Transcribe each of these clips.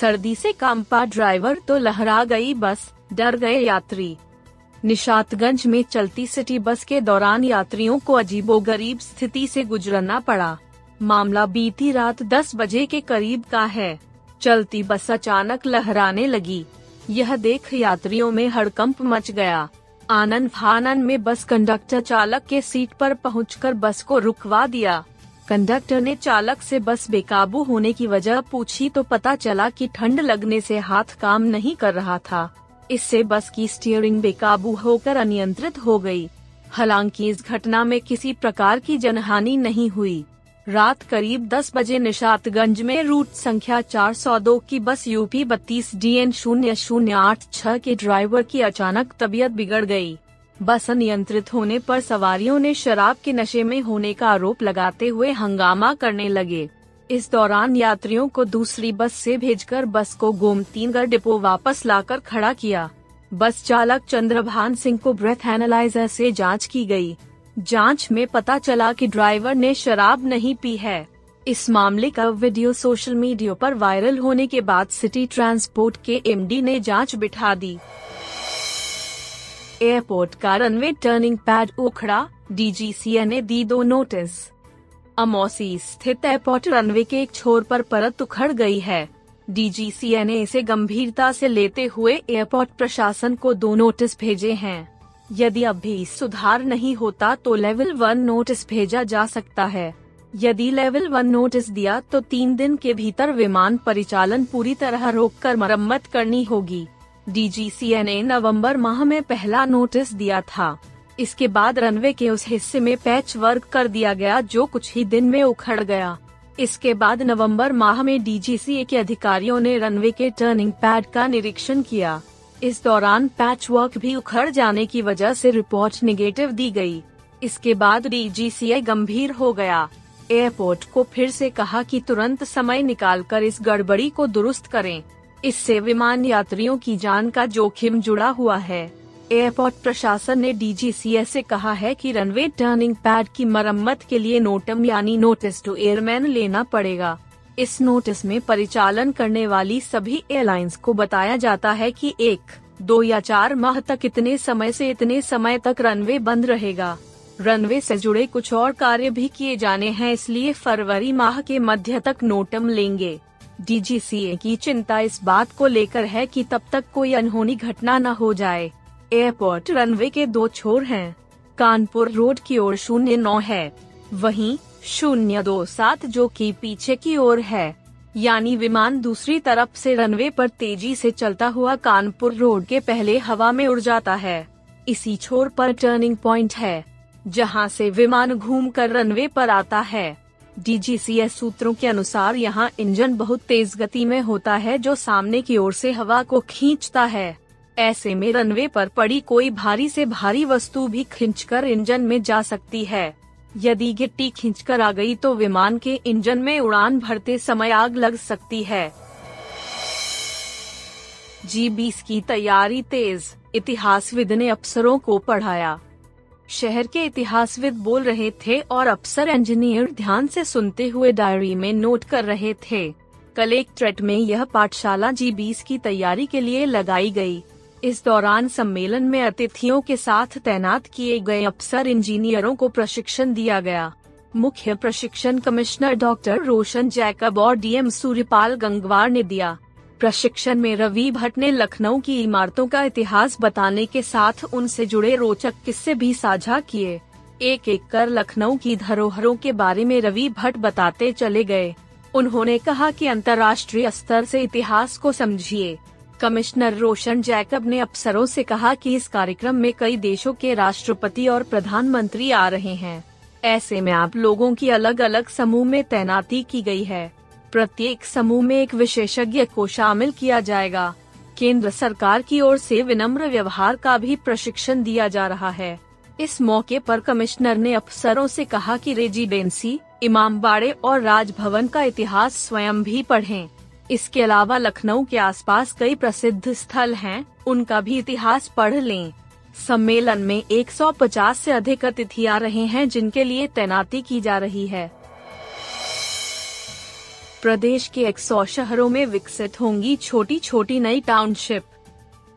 सर्दी से कांपा ड्राइवर तो लहरा गई बस, डर गए यात्री। निशातगंज में चलती सिटी बस के दौरान यात्रियों को अजीबोगरीब स्थिति से गुजरना पड़ा। मामला बीती रात 10 बजे के करीब का है। चलती बस अचानक लहराने लगी। यह देख यात्रियों में हड़कंप मच गया। आनंद फानन में बस कंडक्टर चालक के सीट पर पहुंचकर बस को रुकवा दिया। कंडक्टर ने चालक से बस बेकाबू होने की वजह पूछी तो पता चला कि ठंड लगने से हाथ काम नहीं कर रहा था इससे बस की स्टीयरिंग बेकाबू होकर अनियंत्रित हो गई। हालाँकि इस घटना में किसी प्रकार की जनहानि नहीं हुई रात करीब 10 बजे निशातगंज में रूट संख्या 402 की बस यूपी बत्तीस डी एन शून्य शून्य आठ छह के ड्राइवर की अचानक तबीयत बिगड़ गई। बस अनियंत्रित होने पर सवारियों ने शराब के नशे में होने का आरोप लगाते हुए हंगामा करने लगे। इस दौरान यात्रियों को दूसरी बस से भेजकर बस को गोमतीनगढ़ डिपो वापस लाकर खड़ा किया। बस चालक चंद्रभान सिंह को ब्रेथ एनालाइजर से जाँच की गई। जाँच में पता चला कि ड्राइवर ने शराब नहीं पी है। इस मामले का वीडियो सोशल मीडिया पर वायरल होने के बाद सिटी ट्रांसपोर्ट के एमडी ने जाँच बिठा दी। एयरपोर्ट का रनवे टर्निंग पैड उखड़ा डीजीसीए ने दी दो नोटिस अमौसी स्थित एयरपोर्ट रनवे के एक छोर पर परत उखड़ गई है. डीजीसीए ने इसे गंभीरता से लेते हुए एयरपोर्ट प्रशासन को दो नोटिस भेजे हैं. यदि अब भी सुधार नहीं होता तो लेवल वन नोटिस भेजा जा सकता है. यदि लेवल वन नोटिस दिया तो तीन दिन के भीतर विमान परिचालन पूरी तरह रोककर मरम्मत करनी होगी. डीजीसीए ने नवंबर माह में पहला नोटिस दिया था। इसके बाद रनवे के उस हिस्से में पैच वर्क कर दिया गया जो कुछ ही दिन में उखड़ गया। इसके बाद नवंबर माह में डीजीसीए के अधिकारियों ने रनवे के टर्निंग पैड का निरीक्षण किया। इस दौरान पैच वर्क भी उखड़ जाने की वजह से रिपोर्ट निगेटिव दी गई। इसके बाद डीजीसीए गंभीर हो गया। एयरपोर्ट को फिर से कहा कि तुरंत समय निकालकर इस गड़बड़ी को दुरुस्त करें। इससे विमान यात्रियों की जान का जोखिम जुड़ा हुआ है। एयरपोर्ट प्रशासन ने डीजीसीए से कहा है कि रनवे टर्निंग पैड की मरम्मत के लिए नोटम यानी नोटिस टू एयरमैन लेना पड़ेगा। इस नोटिस में परिचालन करने वाली सभी एयरलाइंस को बताया जाता है कि एक, दो या चार माह तक इतने समय से इतने समय तक रनवे बंद रहेगा। रनवे से जुड़े कुछ और कार्य भी किए जाने हैं, इसलिए फरवरी माह के मध्य तक नोटम लेंगे। डीजीसीए की चिंता इस बात को लेकर है कि तब तक कोई अनहोनी घटना न हो जाए। एयरपोर्ट रनवे के दो छोर हैं। कानपुर रोड की ओर शून्य नौ है। वहीं शून्य दो सात जो कि पीछे की ओर है। यानी विमान दूसरी तरफ़ से रनवे पर तेज़ी से चलता हुआ कानपुर रोड के पहले हवा में उड़ जाता है। इसी छोर पर टर्निंग पॉइंट है, जहाँ से विमान घूमकर रनवे पर आता है। डीजीसीएस सूत्रों के अनुसार यहाँ इंजन बहुत तेज गति में होता है जो सामने की ओर से हवा को खींचता है। ऐसे में रनवे पर पड़ी कोई भारी से भारी वस्तु भी खींचकर इंजन में जा सकती है। यदि गिट्टी खींचकर आ गई तो विमान के इंजन में उड़ान भरते समय आग लग सकती है। जी बीस की तैयारी तेज, इतिहासविद ने अफसरों को पढ़ाया। शहर के इतिहासविद बोल रहे थे और अफसर इंजीनियर ध्यान से सुनते हुए डायरी में नोट कर रहे थे। कलेक्ट्रेट में यह पाठशाला जी बीस की तैयारी के लिए लगाई गई। इस दौरान सम्मेलन में अतिथियों के साथ तैनात किए गए अफसर इंजीनियरों को प्रशिक्षण दिया गया। मुख्य प्रशिक्षण कमिश्नर डॉक्टर रोशन जैकब और डीएम सूर्यपाल गंगवार ने दिया। प्रशिक्षण में रवि भट्ट ने लखनऊ की इमारतों का इतिहास बताने के साथ उनसे जुड़े रोचक किस्से भी साझा किए। एक एक कर लखनऊ की धरोहरों के बारे में रवि भट्ट बताते चले गए। उन्होंने कहा कि अंतर्राष्ट्रीय स्तर से इतिहास को समझिए। कमिश्नर रोशन जैकब ने अफसरों से कहा कि इस कार्यक्रम में कई देशों के राष्ट्रपति और प्रधानमंत्री आ रहे हैं। ऐसे में आप लोगों की अलग अलग समूह में तैनाती की गई है। प्रत्येक समूह में एक विशेषज्ञ को शामिल किया जाएगा। केंद्र सरकार की ओर से विनम्र व्यवहार का भी प्रशिक्षण दिया जा रहा है। इस मौके पर कमिश्नर ने अफसरों से कहा कि रेजिडेंसी इमामबाड़े और राजभवन का इतिहास स्वयं भी पढ़ें। इसके अलावा लखनऊ के आसपास कई प्रसिद्ध स्थल हैं, उनका भी इतिहास पढ़ लें। सम्मेलन में 150 से अधिक अतिथि आ रहे हैं जिनके लिए तैनाती की जा रही है। प्रदेश के 100 शहरों में विकसित होंगी छोटी छोटी नई टाउनशिप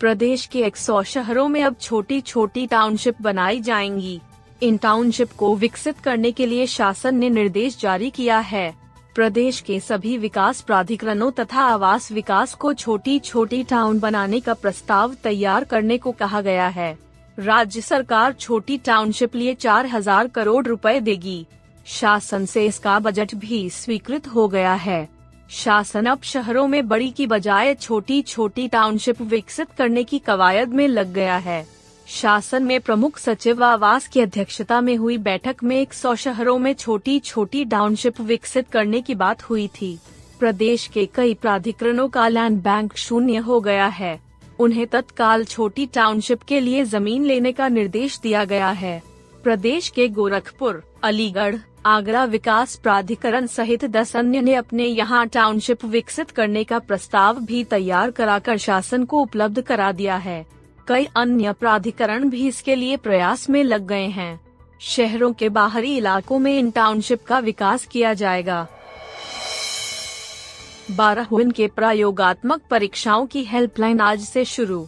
प्रदेश के 100 शहरों में अब छोटी छोटी टाउनशिप बनाई जाएँगी। इन टाउनशिप को विकसित करने के लिए शासन ने निर्देश जारी किया है। प्रदेश के सभी विकास प्राधिकरणों तथा आवास विकास को छोटी छोटी टाउन बनाने का प्रस्ताव तैयार करने को कहा गया है। राज्य सरकार छोटी टाउनशिप लिए चार हज़ार करोड़ रुपए देगी। शासन से इसका बजट भी स्वीकृत हो गया है। शासन अब शहरों में बड़ी की बजाय छोटी छोटी टाउनशिप विकसित करने की कवायद में लग गया है। शासन में प्रमुख सचिव आवास की अध्यक्षता में हुई बैठक में एक सौ शहरों में छोटी छोटी टाउनशिप विकसित करने की बात हुई थी। प्रदेश के कई प्राधिकरणों का लैंड बैंक शून्य हो गया है। उन्हें तत्काल छोटी टाउनशिप के लिए ज़मीन लेने का निर्देश दिया गया है। प्रदेश के गोरखपुर, अलीगढ़ आगरा विकास प्राधिकरण सहित दस अन्य ने अपने यहाँ टाउनशिप विकसित करने का प्रस्ताव भी तैयार कराकर शासन को उपलब्ध करा दिया है। कई अन्य प्राधिकरण भी इसके लिए प्रयास में लग गए हैं। शहरों के बाहरी इलाकों में इन टाउनशिप का विकास किया जाएगा। बारह के प्रयोगात्मक परीक्षाओं की हेल्पलाइन आज से शुरू।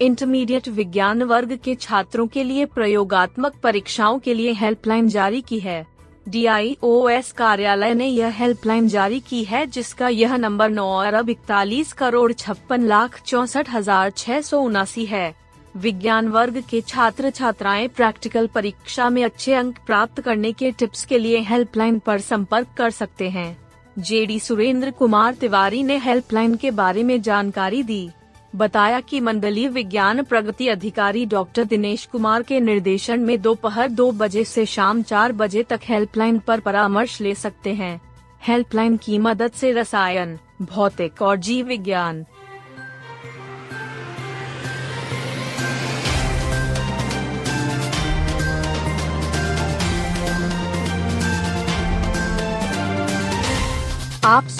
इंटरमीडिएट विज्ञान वर्ग के छात्रों के लिए प्रयोगात्मक परीक्षाओं के लिए हेल्पलाइन जारी की है। डीआईओएस कार्यालय ने यह हेल्पलाइन जारी की है, जिसका यह नंबर नौ अरब इकतालीस करोड़ छप्पन लाख चौसठ हज़ार छह सौ उनासी है। विज्ञान वर्ग के छात्र छात्राएँ प्रैक्टिकल परीक्षा में अच्छे अंक प्राप्त करने के टिप्स के लिए हेल्पलाइन पर संपर्क कर सकते हैं। जेडी सुरेंद्र कुमार तिवारी ने हेल्पलाइन के बारे में जानकारी दी। बताया कि मंडलीय विज्ञान प्रगति अधिकारी डॉक्टर दिनेश कुमार के निर्देशन में दोपहर दो, बजे से शाम चार बजे तक हेल्पलाइन पर परामर्श ले सकते हैं। हेल्पलाइन की मदद से रसायन भौतिक और जीव विज्ञान।